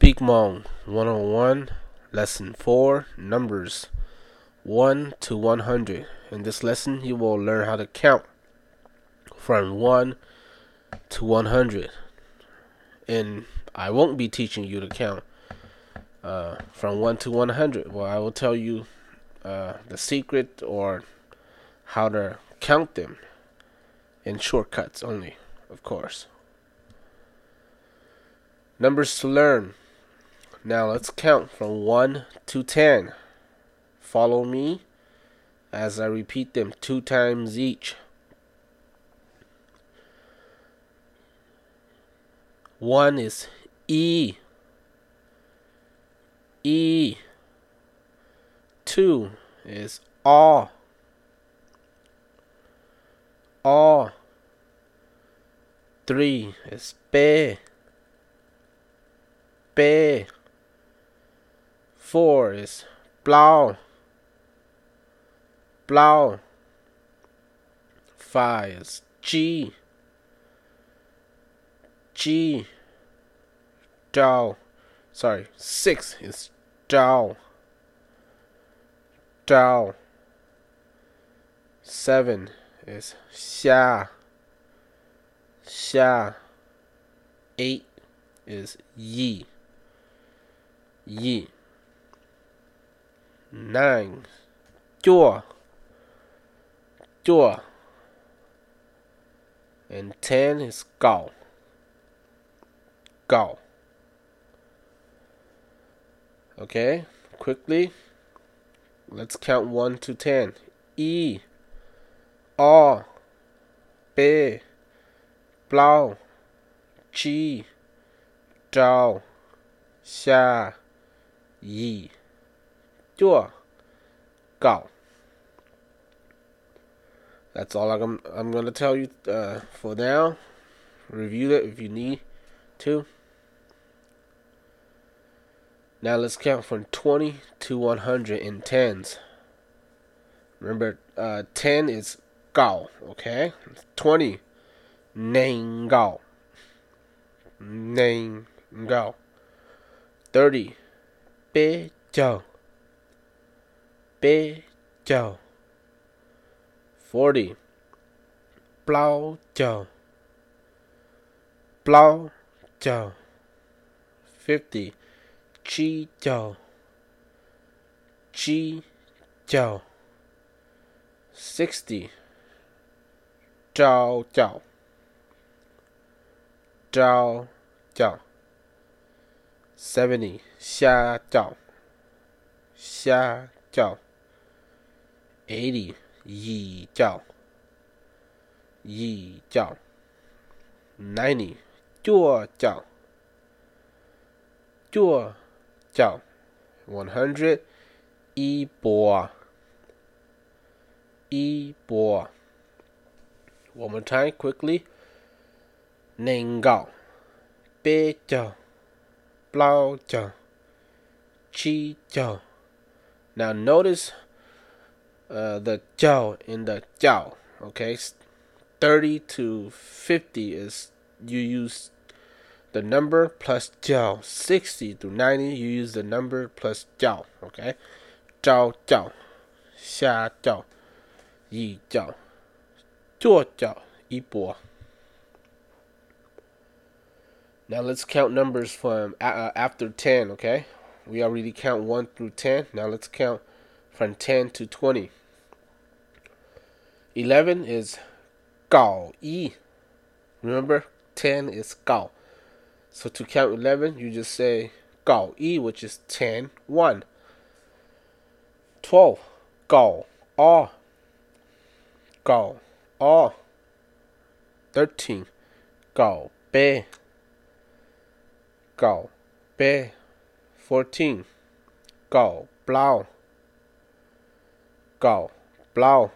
Speak Hmong 101, Lesson 4, Numbers 1 to 100. In this lesson, you will learn how to count from 1 to 100. And I won't be teaching you to count uh, from 1 to 100. Well, I will tell you uh, the secret or how to count them in shortcuts only, of course. Numbers to learn. Now let's count from 1 to 10. Follow me as I repeat them two times each. One is E. E. Two is A. A. Three is B. B. Four is blau. Blau. Five is G. G. Dow. Sorry, six is Dow. Dow. Seven is Xia. Xia. Eight is Yi. Yi. Nine. Jua. Jua. And ten is Gao. Gao. Okay, quickly. Let's count 1 to 10. E. A. B. Blau. G. Zhao. Xia. Yi. Dua. Gao. That's all I'm, I'm to tell you uh, for now. Review it if you need to. Now let's count from 20 to 100 in tens. Remember, uh, 10 is gao, okay? 20, neng gao. Neng gao. 30, bei jiao. Jiao. 40, blau jiao. Blau jiao. 50, chi jiao. Chi jiao. 60, zhao jiao. Zhao jiao. 70, xia jiao. Xia jiao. 80, yi jiao. Yi jiao. 90, jiao jiao. Jiao jiao. 100, yi bo. Yi bo. One more time, quickly. Neng gao. Bei jiao. Blau jiao. Chi jiao. Now notice uh, the jiao in the jiao. Okay, 30 to 50 is you use the number plus jiao. 60 to 90 you use the number plus jiao. Okay, zhao jiao, xia jiao, yi jiao, jiao jiao, yi bo. Now let's count numbers from uh, after 10, okay? We already count 1 through 10. Now let's count from 10 to 20. 11 is Gao Yi. Remember, 10 is Gao. So to count 11, you just say Gao Yi, which is 10, 1. 12, Gao A. Gao A. 13, Gao Bei. Gao Bei. 14, Gao Blau. Gao Blau.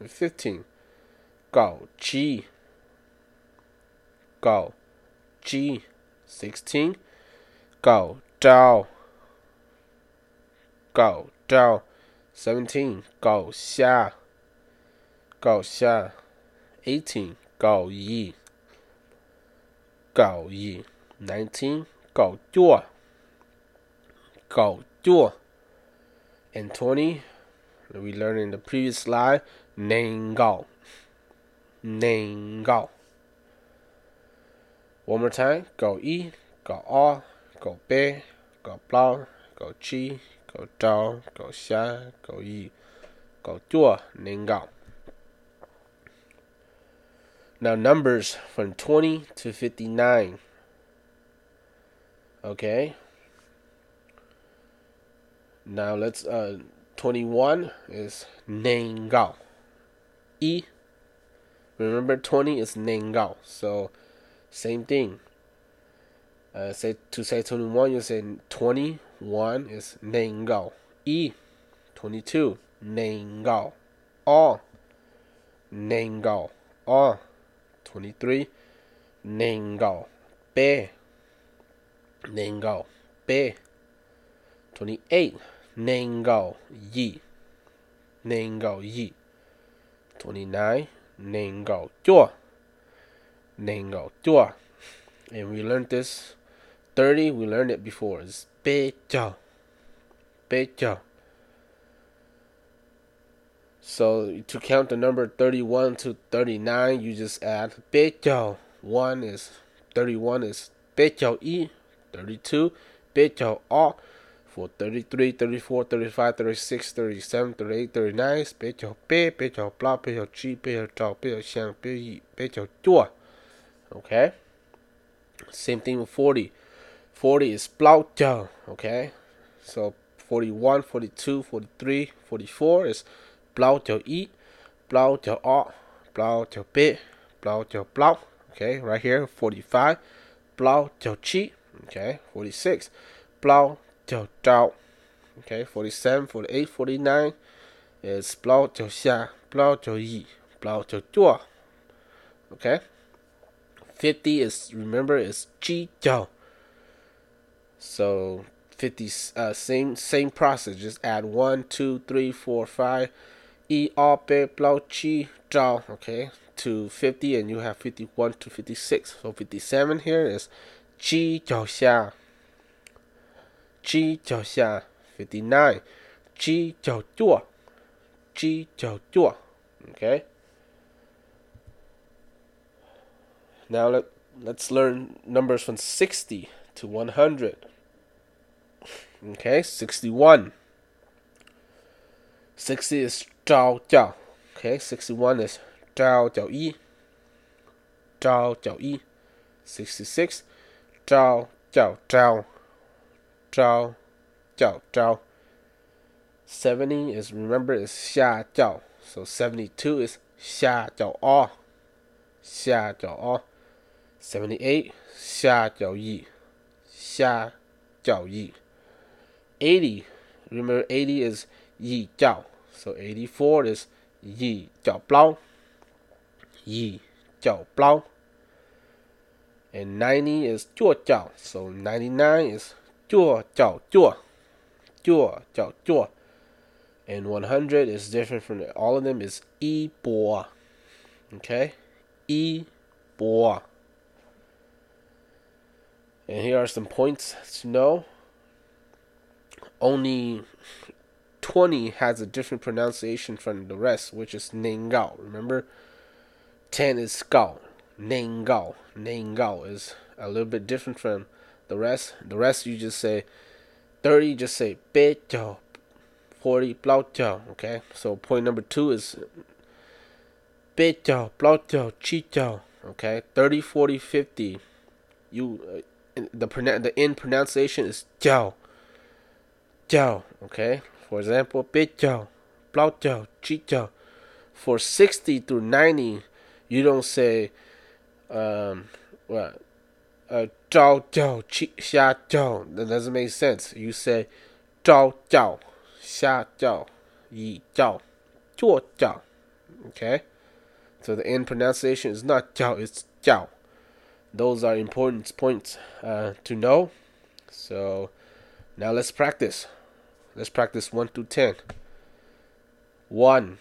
15, Gao Ji. Gao Ji. 16, Gao Zhao. Gao Zhao. 17, Gao Xia. Gao Xia. 18, Gao Yi. Gao Yi. 19, 搞做搞做 and 20 that we learned in the previous slide, Ningao. Ningao. One more time, go e, go o, go bei, go blau, go chi, go dao, go xia, go yi, go duo, Ningao. Now numbers from 20 to 59. Okay. Now let's uh 21 is Nengao. E. Remember 20 is Nengao. So same thing. Uh, say to say 21, you say 21 is Nengao. E. 22 Nengao. O. Nengao. All 23 Nengao. Be. Nengao. Be. 28 Nengao Yi. Nengao Yi. 29. Nengao Jua. Nengao Jua. And we learned this 30, we learned it before. It's Bei Jiao. So to count the number 31 to 39, you just add Jiao. 1 is 31 is Jiao Yi. 32 Bei Jiao A for 33, 34, 35, 36, 37, 38, 39, 别叫别，别叫不，别叫鸡，别叫照，别叫香，别以，别叫做。Okay? Same thing with 40. 40 is 不叫, okay? So 41, 42, 43, 44 is 不叫一，不叫二，不叫别，不叫不。Okay, right here, 45, 不叫七, okay? 46, 不 Jiao Zhao. Okay, 47, 48, 49 is Blau Jiao Xia, Blau Jiao Yi, Blau Jiao Zhuo. Okay, 50 is, remember, is Ji Jiao. So 50, uh, same same process, just add 1, 2, 3, 4, 5, E, A, Bei, Blau, Qi, Zhao, okay, to 50, and you have 51 to 56. So 57 here is Ji Jiao Xia. G 脚下 fifty nine, G 脚坐 G 脚坐 okay now let, let's learn numbers from 60 to 100 okay 61 60 is 招叫 okay 61 is 招叫一招叫一 66 招叫招 zhao, jiao, zhao. 70 is, remember, is xia jiao. So 72 is xia jiao o. Xia jiao o. 78, xia jiao yi. Xia jiao yi. 80, remember 80 is yi jiao. So 84 is yi jiao blao. Yi jiao blao. And 90 is jiao jiao. So 99 is Chua chao chua. Chua chao chua. And 100 is different from all of them is e bo, Okay? E bo. And here are some points to know. Only 20 has a different pronunciation from the rest, which is Ningao. Remember? 10 is Gao. Ningao. Ningao is a little bit different from the rest, the rest you just say 30, just say 8 40 plaucho, okay? So point number 2 is 8 plaucho, chicho, okay? 30, 40, 50. You uh, the the in pronunciation is jiao. Jiao, okay? For example, 8 plaucho, chicho. For 60 through 90, you don't say um what uh, zhao jiao xia jiao. That doesn't make sense. You say zhao jiao, xia jiao, yi jiao, zuo jiao. Okay? So the end pronunciation is not jiao, it's jiao. Those are important points uh, to know. So now let's practice. Let's practice 1 to 10. 1.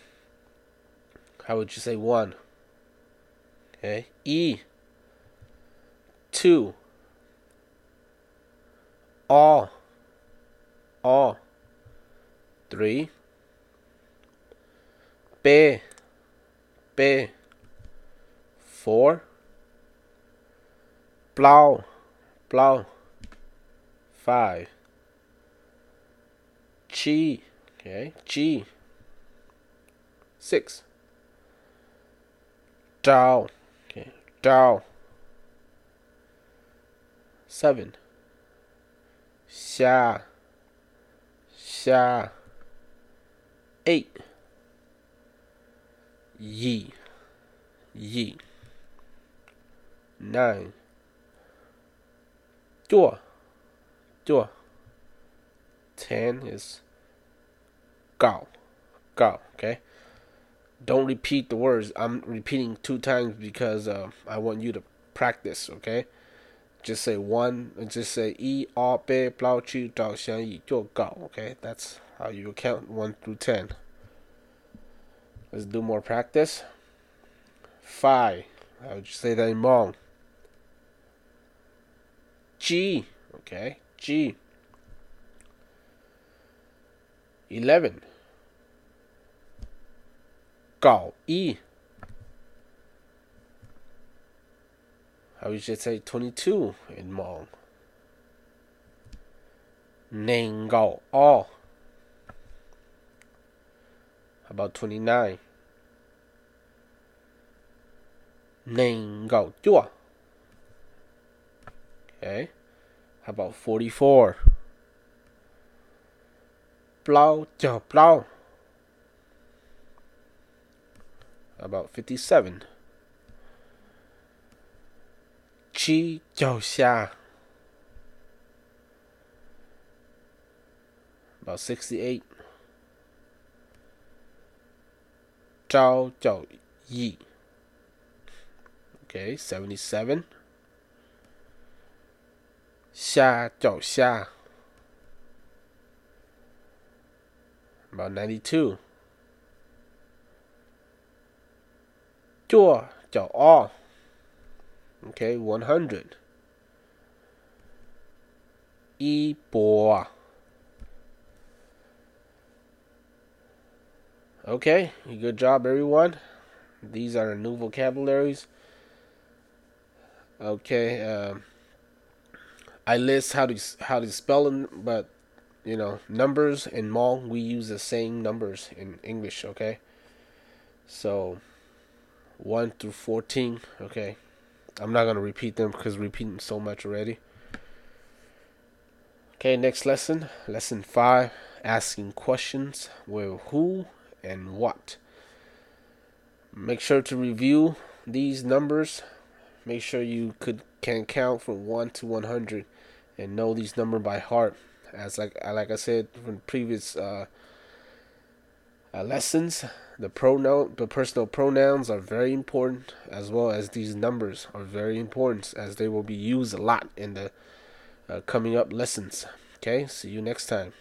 How would you say 1? Okay. E two, all, all. Three. B, B. Four. Blau, blau. Five. G, okay, G. Six. Down, okay, down. Seven. Xia, xia. Eight. Yi, yi. Nine. Dua, dua. Ten is gao, gao. Okay. Don't repeat the words. I'm repeating two times because uh, I want you to practice. Okay. Just say one. Just say yi a bei blau qu dao xiang yi jiu gao. Okay. That's how you count one through ten. Let's do more practice. Five. I would you say that in Hmong. G. Okay. G. 11. Gao E. Would you say 22 in Hmong? Ning Gao All. About 29? Ning Gao Dua. Okay. How about 44? Blau Jiao Blau. About 57? Qi Jiao Xia. About 68. Zhao Jiao Yi. Okay, 77. Xia Jiao Xia. About 92. Jiao Jiao All. Okay, 100. Yi Bo. Okay, good job, everyone. These are new vocabularies. Okay, um, I list how to how to spell them, but you know numbers in Hmong we use the same numbers in English. Okay, so one through fourteen. Okay, I'm not gonna repeat them because repeating so much already. Okay, next lesson, lesson five, asking questions with who and what. Make sure to review these numbers. Make sure you could can count from one to one hundred and know these numbers by heart. As like like I said from previous uh, uh, lessons, the pronoun the personal pronouns are very important as well as these numbers are very important as they will be used a lot in the uh, coming up lessons. Okay, see you next time.